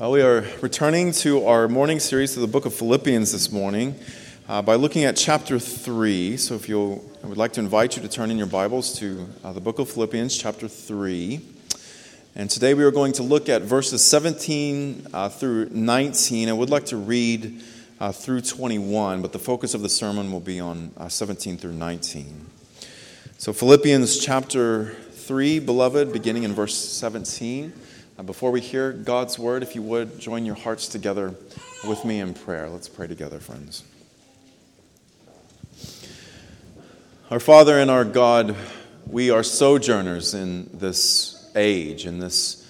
Uh, we are returning to our morning series to the book of Philippians this morning uh, by looking at chapter 3. So, if you I would like to invite you to turn in your Bibles to uh, the book of Philippians, chapter 3. And today we are going to look at verses 17 uh, through 19. I would like to read uh, through 21, but the focus of the sermon will be on uh, 17 through 19. So, Philippians chapter 3, beloved, beginning in verse 17. Before we hear God's word, if you would join your hearts together with me in prayer. Let's pray together, friends. Our Father and our God, we are sojourners in this age, in this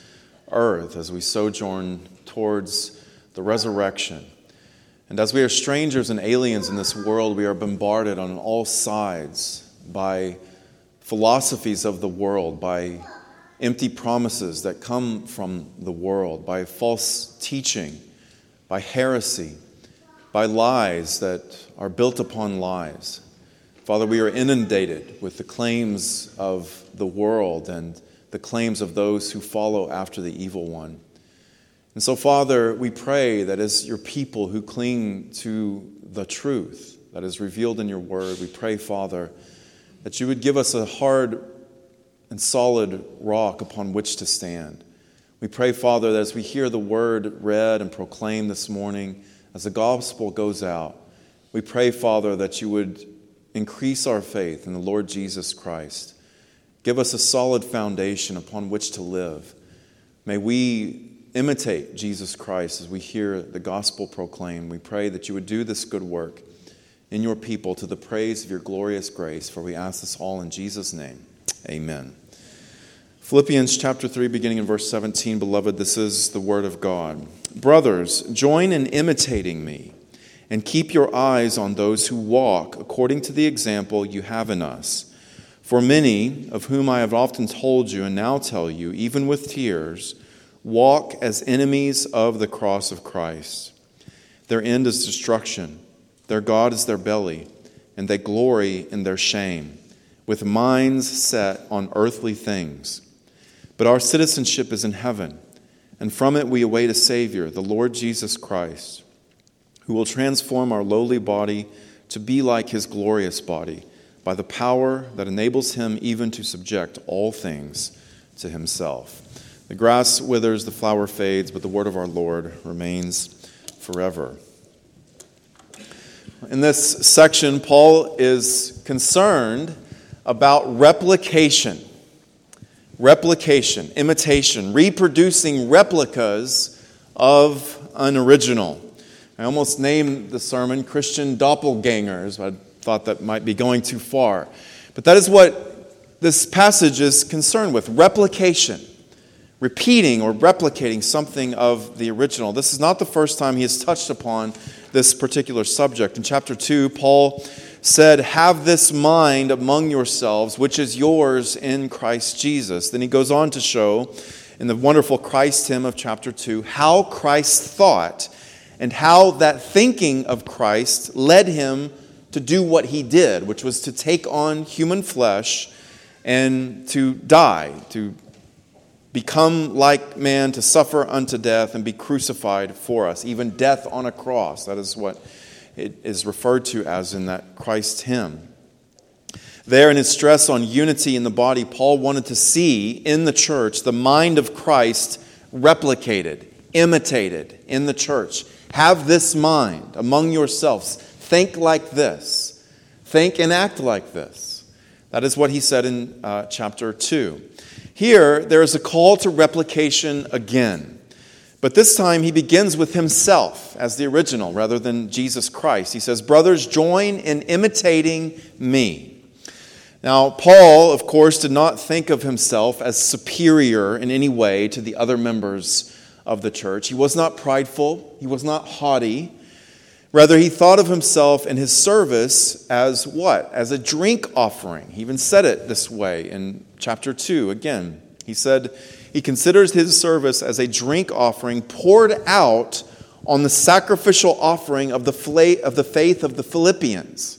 earth, as we sojourn towards the resurrection. And as we are strangers and aliens in this world, we are bombarded on all sides by philosophies of the world, by empty promises that come from the world, by false teaching, by heresy, by lies that are built upon lies. Father, we are inundated with the claims of the world and the claims of those who follow after the evil one. And so, Father, we pray that as your people who cling to the truth that is revealed in your word, we pray, Father, that you would give us a hard and solid rock upon which to stand. We pray, Father, that as we hear the word read and proclaimed this morning, as the gospel goes out, we pray, Father, that you would increase our faith in the Lord Jesus Christ. Give us a solid foundation upon which to live. May we imitate Jesus Christ as we hear the gospel proclaimed. We pray that you would do this good work in your people to the praise of your glorious grace, for we ask this all in Jesus' name. Amen. Philippians chapter 3, beginning in verse 17, beloved, this is the word of God. Brothers, join in imitating me and keep your eyes on those who walk according to the example you have in us. For many, of whom I have often told you and now tell you, even with tears, walk as enemies of the cross of Christ. Their end is destruction, their God is their belly, and they glory in their shame, with minds set on earthly things. But our citizenship is in heaven, and from it we await a Savior, the Lord Jesus Christ, who will transform our lowly body to be like his glorious body by the power that enables him even to subject all things to himself. The grass withers, the flower fades, but the word of our Lord remains forever. In this section, Paul is concerned about replication replication, imitation, reproducing replicas of an original. I almost named the sermon Christian Doppelgangers. I thought that might be going too far. But that is what this passage is concerned with replication, repeating or replicating something of the original. This is not the first time he has touched upon this particular subject. In chapter 2, Paul said, Have this mind among yourselves, which is yours in Christ Jesus. Then he goes on to show in the wonderful Christ hymn of chapter 2 how Christ thought and how that thinking of Christ led him to do what he did, which was to take on human flesh and to die, to become like man, to suffer unto death and be crucified for us, even death on a cross. That is what it is referred to as in that Christ hymn. There, in his stress on unity in the body, Paul wanted to see in the church the mind of Christ replicated, imitated in the church. Have this mind among yourselves. Think like this. Think and act like this. That is what he said in uh, chapter 2. Here, there is a call to replication again. But this time he begins with himself as the original rather than Jesus Christ. He says, Brothers, join in imitating me. Now, Paul, of course, did not think of himself as superior in any way to the other members of the church. He was not prideful, he was not haughty. Rather, he thought of himself and his service as what? As a drink offering. He even said it this way in chapter 2 again. He said, he considers his service as a drink offering poured out on the sacrificial offering of the, faith of the Philippians.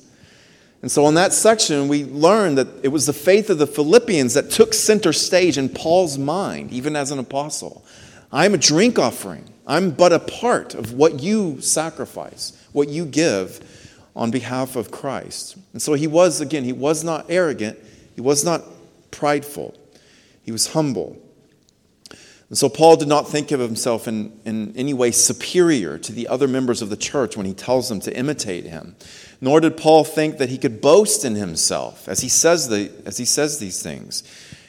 And so, in that section, we learn that it was the faith of the Philippians that took center stage in Paul's mind, even as an apostle. I am a drink offering. I'm but a part of what you sacrifice, what you give on behalf of Christ. And so he was, again, he was not arrogant, he was not prideful, he was humble. And so Paul did not think of himself in, in any way superior to the other members of the church when he tells them to imitate him. Nor did Paul think that he could boast in himself as he says, the, as he says these things.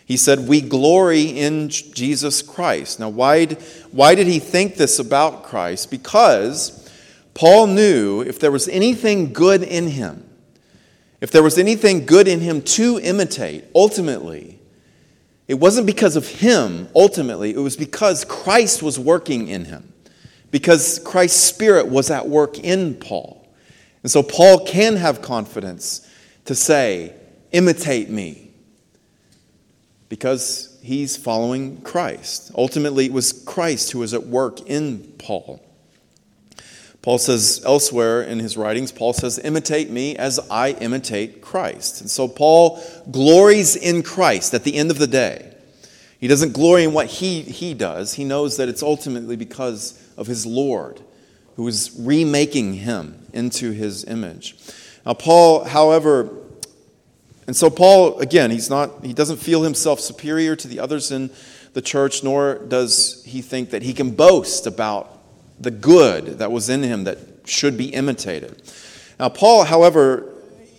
He said, We glory in Jesus Christ. Now, why, why did he think this about Christ? Because Paul knew if there was anything good in him, if there was anything good in him to imitate, ultimately, it wasn't because of him, ultimately, it was because Christ was working in him, because Christ's Spirit was at work in Paul. And so Paul can have confidence to say, Imitate me, because he's following Christ. Ultimately, it was Christ who was at work in Paul. Paul says elsewhere in his writings, Paul says, Imitate me as I imitate Christ. And so Paul glories in Christ at the end of the day. He doesn't glory in what he, he does, he knows that it's ultimately because of his Lord who is remaking him into his image. Now, Paul, however, and so Paul, again, he's not, he doesn't feel himself superior to the others in the church, nor does he think that he can boast about the good that was in him that should be imitated. Now, Paul, however,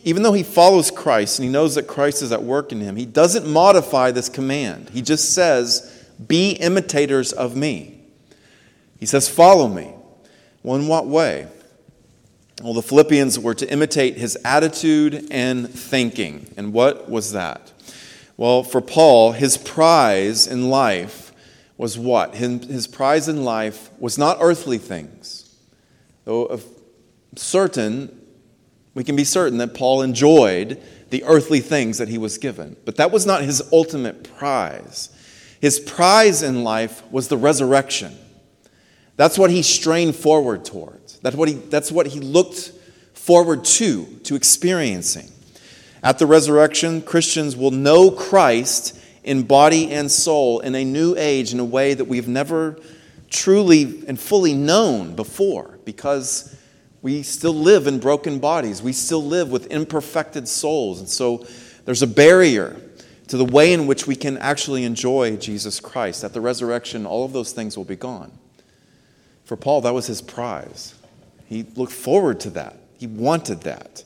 even though he follows Christ and he knows that Christ is at work in him, he doesn't modify this command. He just says, Be imitators of me. He says, Follow me. Well, in what way? Well, the Philippians were to imitate his attitude and thinking. And what was that? Well, for Paul, his prize in life was what? His prize in life was not earthly things. Though certain, we can be certain that Paul enjoyed the earthly things that he was given. But that was not his ultimate prize. His prize in life was the resurrection. That's what he strained forward towards. That's what he, that's what he looked forward to, to experiencing. At the resurrection, Christians will know Christ in body and soul in a new age in a way that we've never truly and fully known before because we still live in broken bodies. We still live with imperfected souls. And so there's a barrier to the way in which we can actually enjoy Jesus Christ. At the resurrection, all of those things will be gone. For Paul, that was his prize. He looked forward to that, he wanted that.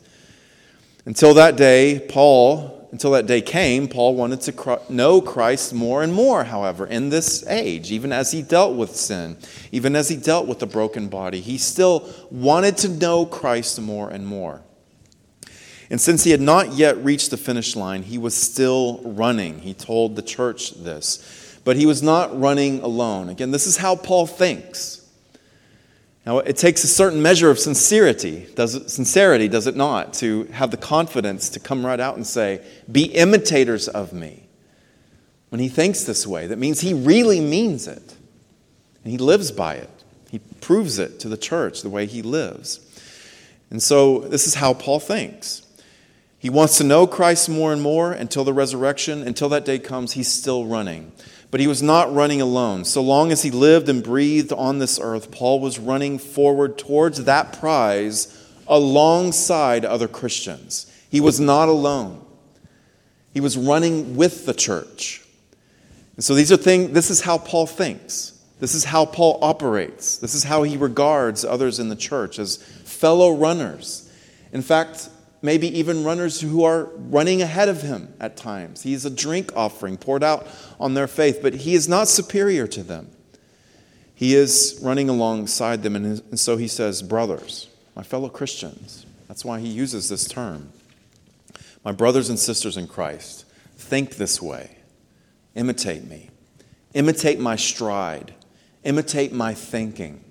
Until that day, Paul until that day came, Paul wanted to know Christ more and more, however, in this age, even as he dealt with sin, even as he dealt with the broken body. He still wanted to know Christ more and more. And since he had not yet reached the finish line, he was still running. He told the church this. But he was not running alone. Again, this is how Paul thinks. Now, it takes a certain measure of sincerity, does it, sincerity, does it not, to have the confidence to come right out and say, Be imitators of me. When he thinks this way, that means he really means it. And he lives by it. He proves it to the church the way he lives. And so, this is how Paul thinks. He wants to know Christ more and more until the resurrection. Until that day comes, he's still running. But he was not running alone. So long as he lived and breathed on this earth, Paul was running forward towards that prize alongside other Christians. He was not alone. He was running with the church. And so these are things, this is how Paul thinks. This is how Paul operates. This is how he regards others in the church as fellow runners. In fact, maybe even runners who are running ahead of him at times. He's a drink offering poured out on their faith, but he is not superior to them. He is running alongside them, and so he says, Brothers, my fellow Christians. That's why he uses this term. My brothers and sisters in Christ, think this way. Imitate me. Imitate my stride. Imitate my thinking.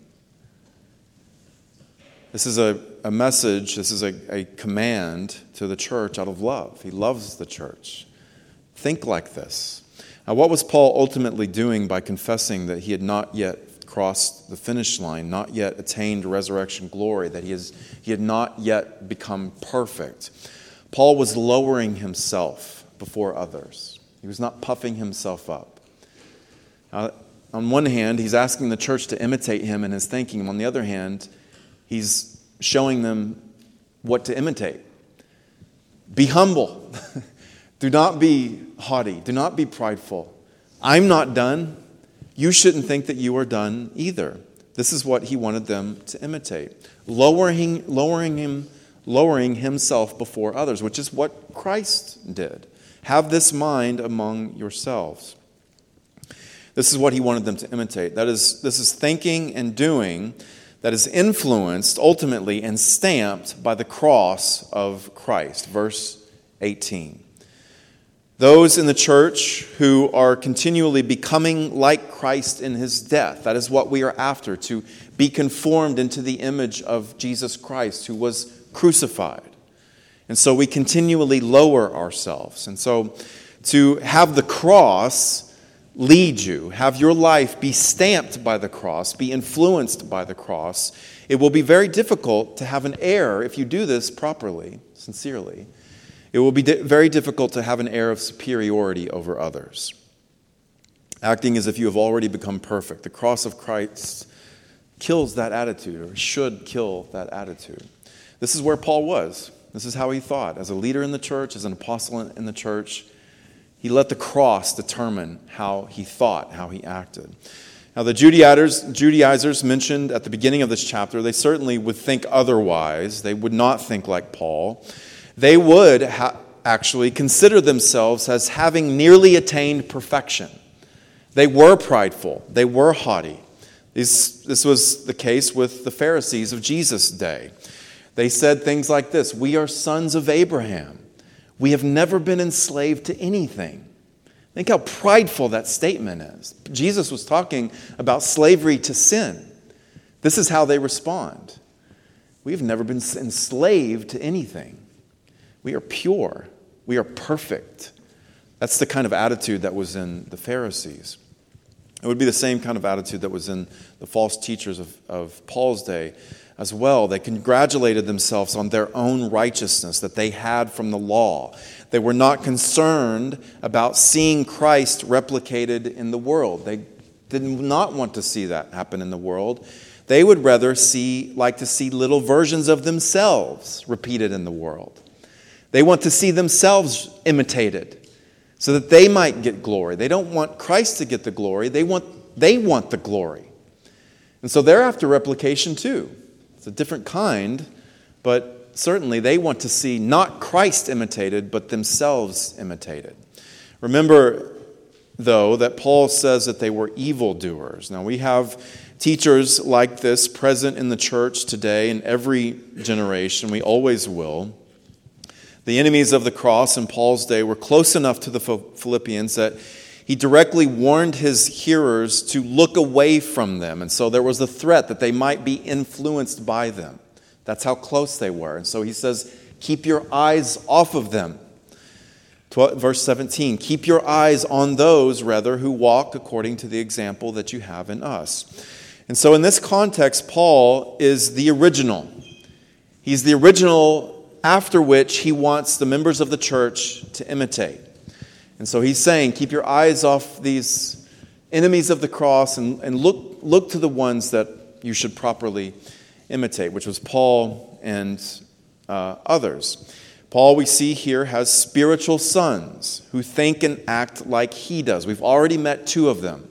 This is a, a message, this is a, a command to the church out of love. He loves the church. Think like this. Now, what was Paul ultimately doing by confessing that he had not yet crossed the finish line, not yet attained resurrection glory, that he, has, he had not yet become perfect? Paul was lowering himself before others, he was not puffing himself up. Now, on one hand, he's asking the church to imitate him in his thinking. On the other hand, he's showing them what to imitate. Be humble. Do not be haughty. Do not be prideful. I'm not done. You shouldn't think that you are done either. This is what he wanted them to imitate. Lowering, lowering him, lowering himself before others, which is what Christ did. Have this mind among yourselves. This is what he wanted them to imitate. That is, this is thinking and doing that is influenced ultimately and stamped by the cross of Christ. Verse 18. Those in the church who are continually becoming like Christ in his death. That is what we are after, to be conformed into the image of Jesus Christ, who was crucified. And so we continually lower ourselves. And so to have the cross lead you, have your life be stamped by the cross, be influenced by the cross, it will be very difficult to have an air if you do this properly, sincerely it will be di- very difficult to have an air of superiority over others, acting as if you have already become perfect. The cross of Christ kills that attitude, or should kill that attitude. This is where Paul was. This is how he thought. As a leader in the church, as an apostle in the church, he let the cross determine how he thought, how he acted. Now, the Judaizers, Judaizers mentioned at the beginning of this chapter, they certainly would think otherwise. They would not think like Paul they would ha- actually consider themselves as having nearly attained perfection. They were prideful, they were haughty. This, this was the case with the Pharisees of Jesus' day. They said things like this We are sons of Abraham. We have never been enslaved to anything. Think how prideful that statement is. Jesus was talking about slavery to sin. This is how they respond. We've never been enslaved to anything. We are pure. We are perfect. That's the kind of attitude that was in the Pharisees. It would be the same kind of attitude that was in the false teachers of, of Paul's day as well. They congratulated themselves on their own righteousness that they had from the law. They were not concerned about seeing Christ replicated in the world. They did not want to see that happen in the world. They would rather see, like to see little versions of themselves repeated in the world. They want to see themselves imitated so that they might get glory. They don't want Christ to get the glory, they want, they want the glory. And so they're after replication too. It's a different kind, but certainly they want to see not Christ imitated, but themselves imitated. Remember, though, that Paul says that they were evildoers. Now, we have teachers like this present in the church today in every generation. We always will. The enemies of the cross in Paul's day were close enough to the Philippians that he directly warned his hearers to look away from them. And so there was a threat that they might be influenced by them. That's how close they were. And so he says, Keep your eyes off of them. 12, Verse 17 Keep your eyes on those, rather, who walk according to the example that you have in us. And so in this context, Paul is the original. He's the original after which he wants the members of the church to imitate. And so he's saying, keep your eyes off these enemies of the cross and, and look, look to the ones that you should properly imitate, which was Paul and uh, others. Paul, we see here, has spiritual sons who think and act like he does. We've already met two of them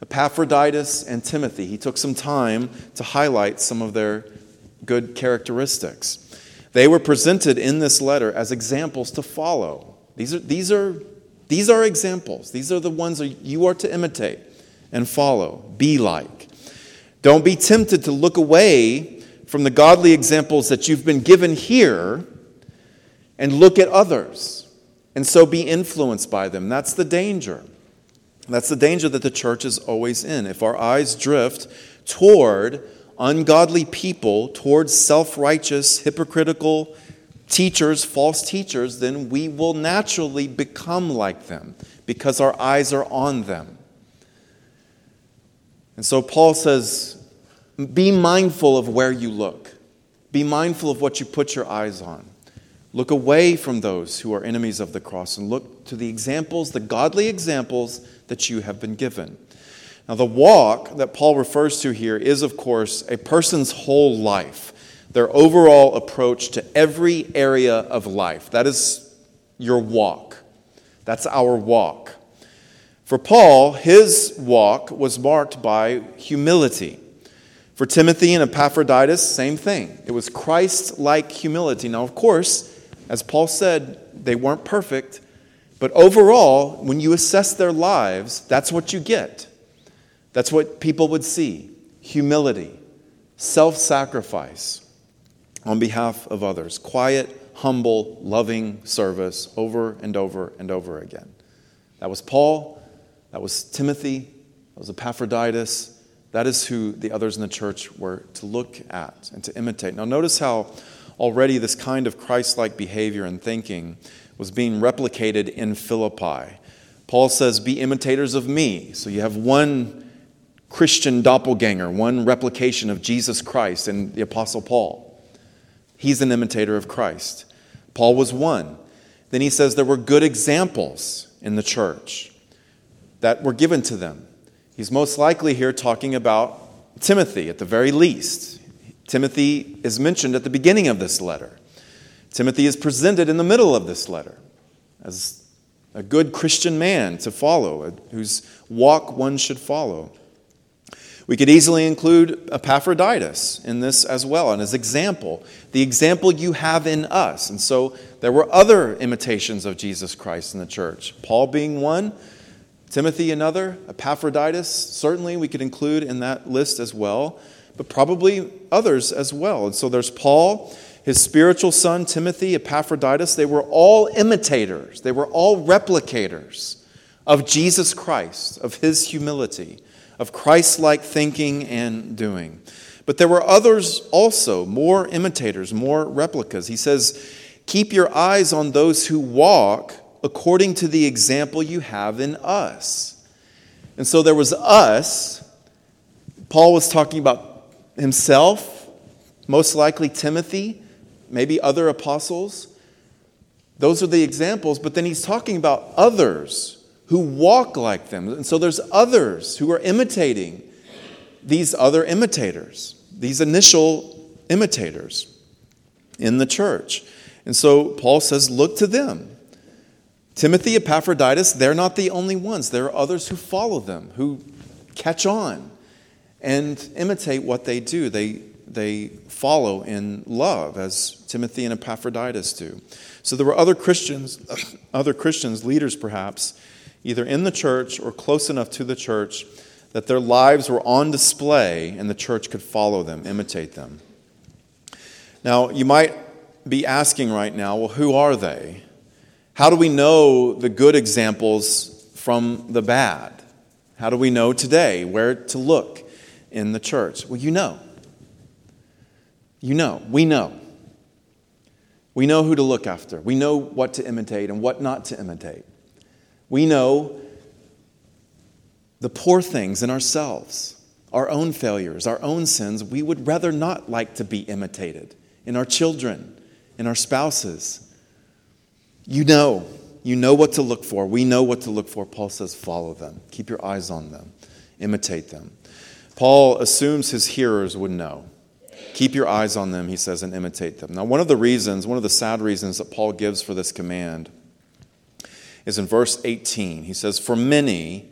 Epaphroditus and Timothy. He took some time to highlight some of their good characteristics. They were presented in this letter as examples to follow. These are, these are, these are examples. These are the ones you are to imitate and follow, be like. Don't be tempted to look away from the godly examples that you've been given here and look at others and so be influenced by them. That's the danger. That's the danger that the church is always in. If our eyes drift toward ungodly people towards self righteous, hypocritical teachers, false teachers, then we will naturally become like them because our eyes are on them. And so Paul says, be mindful of where you look. Be mindful of what you put your eyes on. Look away from those who are enemies of the cross and look to the examples, the godly examples that you have been given. Now, the walk that Paul refers to here is, of course, a person's whole life, their overall approach to every area of life. That is your walk. That's our walk. For Paul, his walk was marked by humility. For Timothy and Epaphroditus, same thing. It was Christ like humility. Now, of course, as Paul said, they weren't perfect, but overall, when you assess their lives, that's what you get. That's what people would see humility, self sacrifice on behalf of others, quiet, humble, loving service over and over and over again. That was Paul, that was Timothy, that was Epaphroditus. That is who the others in the church were to look at and to imitate. Now, notice how already this kind of Christ like behavior and thinking was being replicated in Philippi. Paul says, Be imitators of me. So you have one Christian doppelganger, one replication of Jesus Christ and the Apostle Paul. He's an imitator of Christ. Paul was one. Then he says there were good examples in the church that were given to them. He's most likely here talking about Timothy at the very least. Timothy is mentioned at the beginning of this letter. Timothy is presented in the middle of this letter as a good Christian man to follow, whose walk one should follow. We could easily include Epaphroditus in this as well, and as example, the example you have in us. And so there were other imitations of Jesus Christ in the church, Paul being one, Timothy another, Epaphroditus, certainly we could include in that list as well, but probably others as well. And so there's Paul, his spiritual son Timothy, Epaphroditus, they were all imitators, they were all replicators of Jesus Christ, of his humility of Christ like thinking and doing. But there were others also, more imitators, more replicas. He says, Keep your eyes on those who walk according to the example you have in us. And so there was us. Paul was talking about himself, most likely Timothy, maybe other apostles. Those are the examples, but then he's talking about others who walk like them. And so there's others who are imitating these other imitators, these initial imitators in the church. And so Paul says, look to them. Timothy, Epaphroditus, they're not the only ones. There are others who follow them, who catch on and imitate what they do. They, they follow in love, as Timothy and Epaphroditus do. So there were other Christians, other Christians, leaders perhaps, either in the church or close enough to the church that their lives were on display and the church could follow them, imitate them. Now, you might be asking right now, well, who are they? How do we know the good examples from the bad? How do we know today where to look in the church? Well, you know. You know. We know. We know who to look after. We know what to imitate and what not to imitate. We know the poor things in ourselves, our own failures, our own sins. We would rather not like to be imitated in our children, in our spouses. You know, you know what to look for. We know what to look for. Paul says, follow them, keep your eyes on them, imitate them. Paul assumes his hearers would know. Keep your eyes on them, he says, and imitate them. Now, one of the reasons, one of the sad reasons that Paul gives for this command is in verse 18. He says, For many,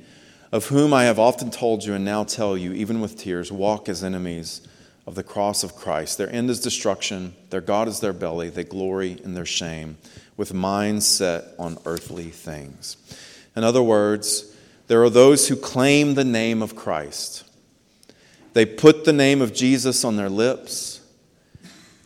of whom I have often told you and now tell you, even with tears, walk as enemies of the cross of Christ. Their end is destruction, their God is their belly, they glory in their shame, with minds set on earthly things. In other words, there are those who claim the name of Christ. They put the name of Jesus on their lips.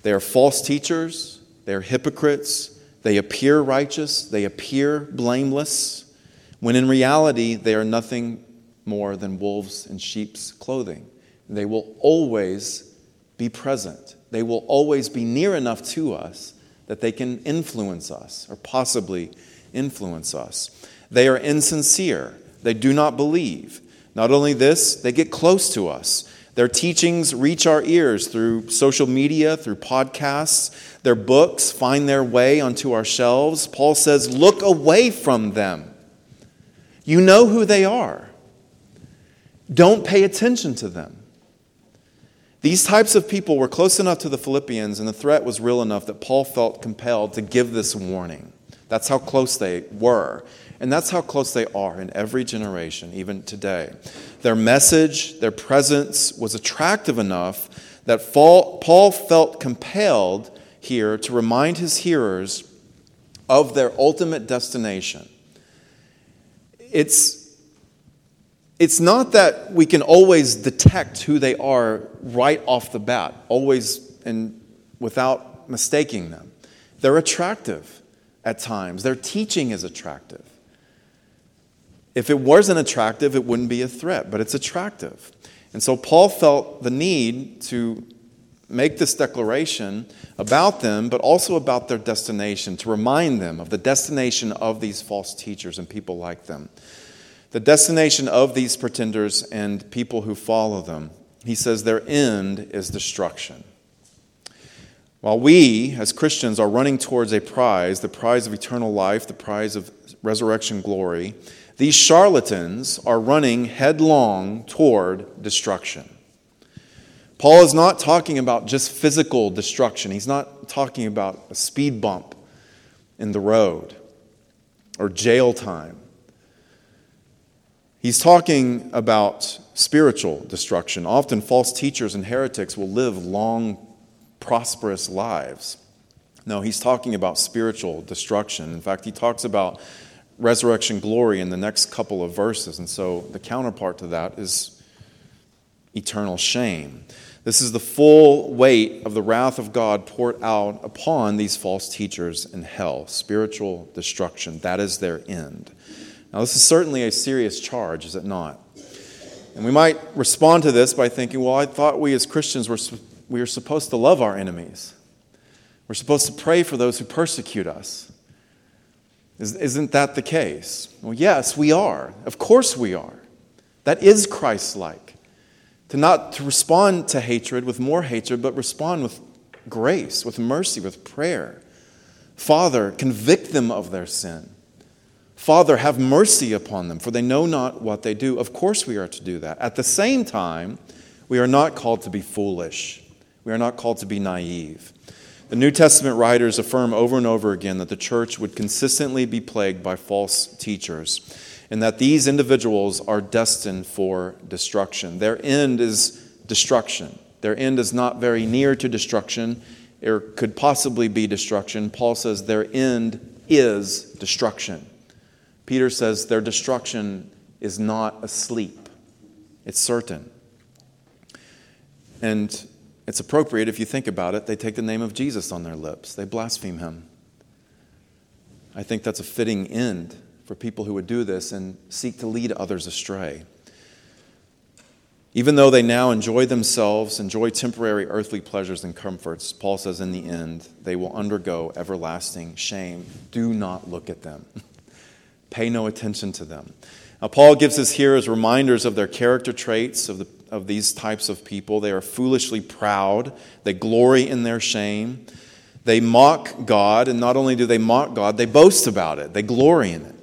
They are false teachers, they are hypocrites, they appear righteous, they appear blameless, when in reality they are nothing more than wolves in sheep's clothing. They will always be present, they will always be near enough to us that they can influence us or possibly influence us. They are insincere, they do not believe. Not only this, they get close to us. Their teachings reach our ears through social media, through podcasts. Their books find their way onto our shelves. Paul says, Look away from them. You know who they are. Don't pay attention to them. These types of people were close enough to the Philippians, and the threat was real enough that Paul felt compelled to give this warning. That's how close they were. And that's how close they are in every generation, even today. Their message, their presence was attractive enough that Paul felt compelled here to remind his hearers of their ultimate destination. It's, it's not that we can always detect who they are right off the bat, always and without mistaking them. They're attractive at times, their teaching is attractive. If it wasn't attractive, it wouldn't be a threat, but it's attractive. And so Paul felt the need to make this declaration about them, but also about their destination, to remind them of the destination of these false teachers and people like them. The destination of these pretenders and people who follow them. He says their end is destruction. While we, as Christians, are running towards a prize, the prize of eternal life, the prize of resurrection glory, these charlatans are running headlong toward destruction. Paul is not talking about just physical destruction. He's not talking about a speed bump in the road or jail time. He's talking about spiritual destruction. Often, false teachers and heretics will live long, prosperous lives. No, he's talking about spiritual destruction. In fact, he talks about resurrection glory in the next couple of verses. And so the counterpart to that is eternal shame. This is the full weight of the wrath of God poured out upon these false teachers in hell spiritual destruction. That is their end. Now, this is certainly a serious charge, is it not? And we might respond to this by thinking, well, I thought we as Christians were, we are supposed to love our enemies. We're supposed to pray for those who persecute us. Isn't that the case? Well, yes, we are. Of course we are. That is Christ like. To not to respond to hatred with more hatred, but respond with grace, with mercy, with prayer. Father, convict them of their sin. Father, have mercy upon them, for they know not what they do. Of course, we are to do that. At the same time, we are not called to be foolish. We are not called to be naive. The New Testament writers affirm over and over again that the church would consistently be plagued by false teachers and that these individuals are destined for destruction. Their end is destruction. Their end is not very near to destruction, or could possibly be destruction. Paul says their end is destruction. Peter says their destruction is not asleep, it's certain. And it's appropriate if you think about it. They take the name of Jesus on their lips, they blaspheme him. I think that's a fitting end for people who would do this and seek to lead others astray. Even though they now enjoy themselves, enjoy temporary earthly pleasures and comforts, Paul says in the end, they will undergo everlasting shame. Do not look at them, pay no attention to them. Now, Paul gives us here as reminders of their character traits, of the of these types of people. They are foolishly proud, they glory in their shame. They mock God, and not only do they mock God, they boast about it, they glory in it.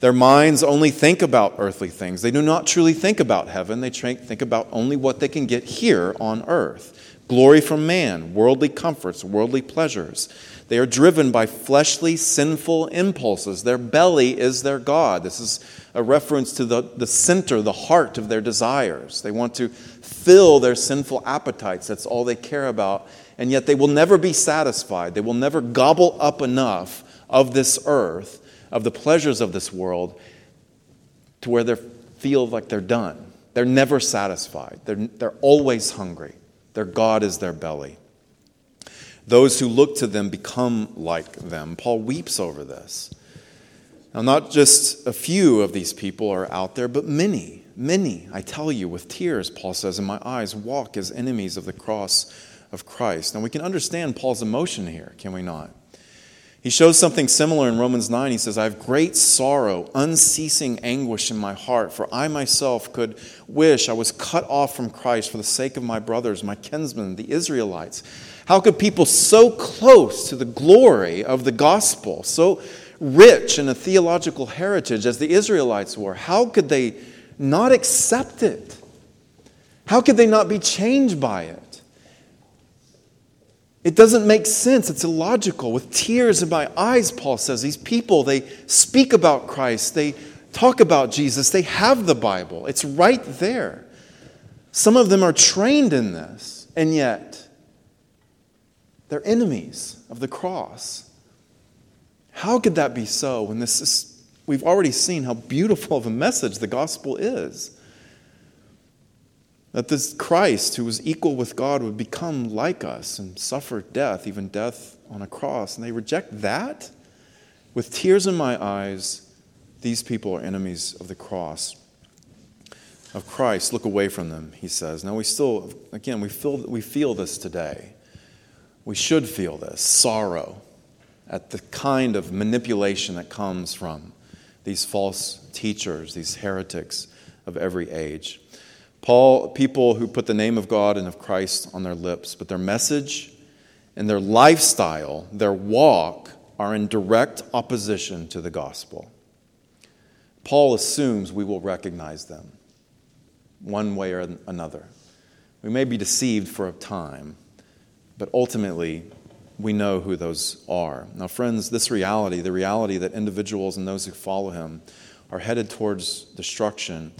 Their minds only think about earthly things. They do not truly think about heaven. They think about only what they can get here on earth glory from man, worldly comforts, worldly pleasures. They are driven by fleshly, sinful impulses. Their belly is their God. This is a reference to the, the center, the heart of their desires. They want to fill their sinful appetites. That's all they care about. And yet they will never be satisfied. They will never gobble up enough of this earth, of the pleasures of this world, to where they feel like they're done. They're never satisfied. They're, they're always hungry. Their God is their belly. Those who look to them become like them. Paul weeps over this. Now, not just a few of these people are out there, but many, many, I tell you, with tears, Paul says, in my eyes, walk as enemies of the cross of Christ. Now, we can understand Paul's emotion here, can we not? He shows something similar in Romans 9. He says, I have great sorrow, unceasing anguish in my heart, for I myself could wish I was cut off from Christ for the sake of my brothers, my kinsmen, the Israelites. How could people so close to the glory of the gospel, so rich in a theological heritage as the Israelites were, how could they not accept it? How could they not be changed by it? It doesn't make sense. It's illogical. With tears in my eyes, Paul says, these people, they speak about Christ, they talk about Jesus, they have the Bible. It's right there. Some of them are trained in this, and yet they're enemies of the cross. How could that be so when this is, we've already seen how beautiful of a message the gospel is? That this Christ, who was equal with God, would become like us and suffer death, even death on a cross. And they reject that? With tears in my eyes, these people are enemies of the cross of Christ. Look away from them, he says. Now, we still, again, we feel, we feel this today. We should feel this sorrow at the kind of manipulation that comes from these false teachers, these heretics of every age. Paul, people who put the name of God and of Christ on their lips, but their message and their lifestyle, their walk, are in direct opposition to the gospel. Paul assumes we will recognize them one way or another. We may be deceived for a time, but ultimately, we know who those are. Now, friends, this reality, the reality that individuals and those who follow him are headed towards destruction,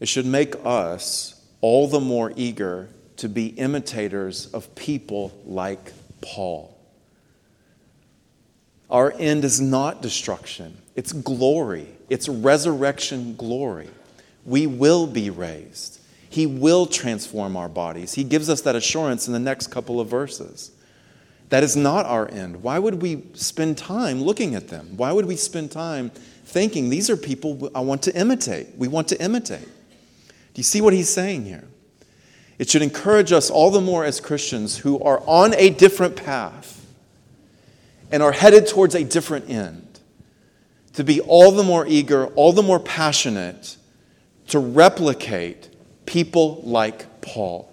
it should make us all the more eager to be imitators of people like Paul. Our end is not destruction, it's glory, it's resurrection glory. We will be raised. He will transform our bodies. He gives us that assurance in the next couple of verses. That is not our end. Why would we spend time looking at them? Why would we spend time thinking these are people I want to imitate? We want to imitate. Do you see what he's saying here? It should encourage us all the more as Christians who are on a different path and are headed towards a different end to be all the more eager, all the more passionate to replicate people like Paul,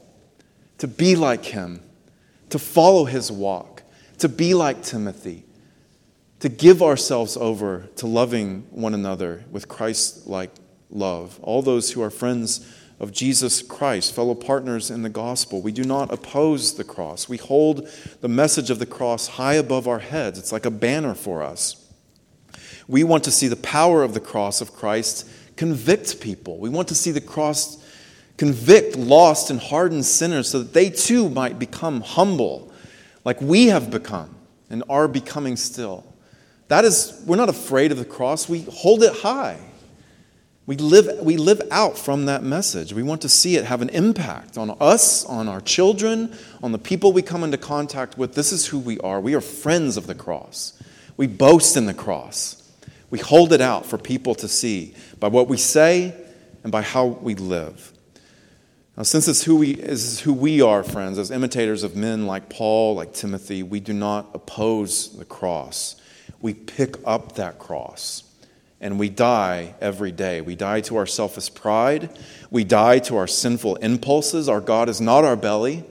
to be like him, to follow his walk, to be like Timothy, to give ourselves over to loving one another with Christ like love. All those who are friends of Jesus Christ, fellow partners in the gospel. We do not oppose the cross. We hold the message of the cross high above our heads. It's like a banner for us. We want to see the power of the cross of Christ convict people. We want to see the cross convict lost and hardened sinners so that they too might become humble, like we have become and are becoming still. That is, we're not afraid of the cross, we hold it high. We live, we live out from that message. We want to see it have an impact on us, on our children, on the people we come into contact with. This is who we are. We are friends of the cross. We boast in the cross. We hold it out for people to see by what we say and by how we live. Now, since it's who we, is who we are, friends, as imitators of men like Paul, like Timothy, we do not oppose the cross. We pick up that cross and we die every day. We die to our selfish pride. We die to our sinful impulses. Our God is not our belly.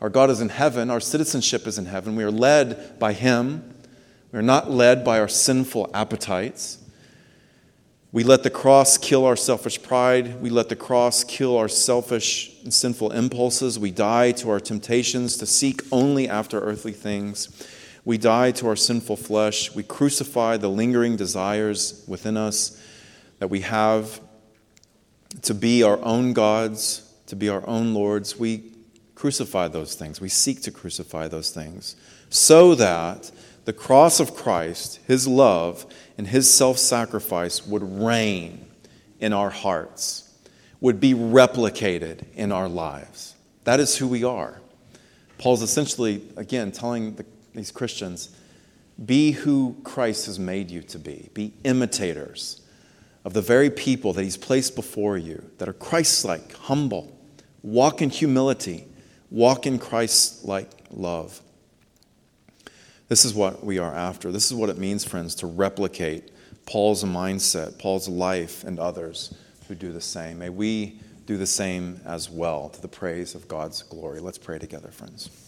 Our God is in heaven. Our citizenship is in heaven. We are led by Him. We are not led by our sinful appetites. We let the cross kill our selfish pride. We let the cross kill our selfish and sinful impulses. We die to our temptations to seek only after earthly things. We die to our sinful flesh. We crucify the lingering desires within us that we have to be our own gods, to be our own lords. We crucify those things. We seek to crucify those things so that the cross of Christ, his love, and his self sacrifice would reign in our hearts, would be replicated in our lives. That is who we are. Paul's essentially, again, telling the these Christians, be who Christ has made you to be. Be imitators of the very people that He's placed before you that are Christ like, humble, walk in humility, walk in Christ like love. This is what we are after. This is what it means, friends, to replicate Paul's mindset, Paul's life, and others who do the same. May we do the same as well to the praise of God's glory. Let's pray together, friends.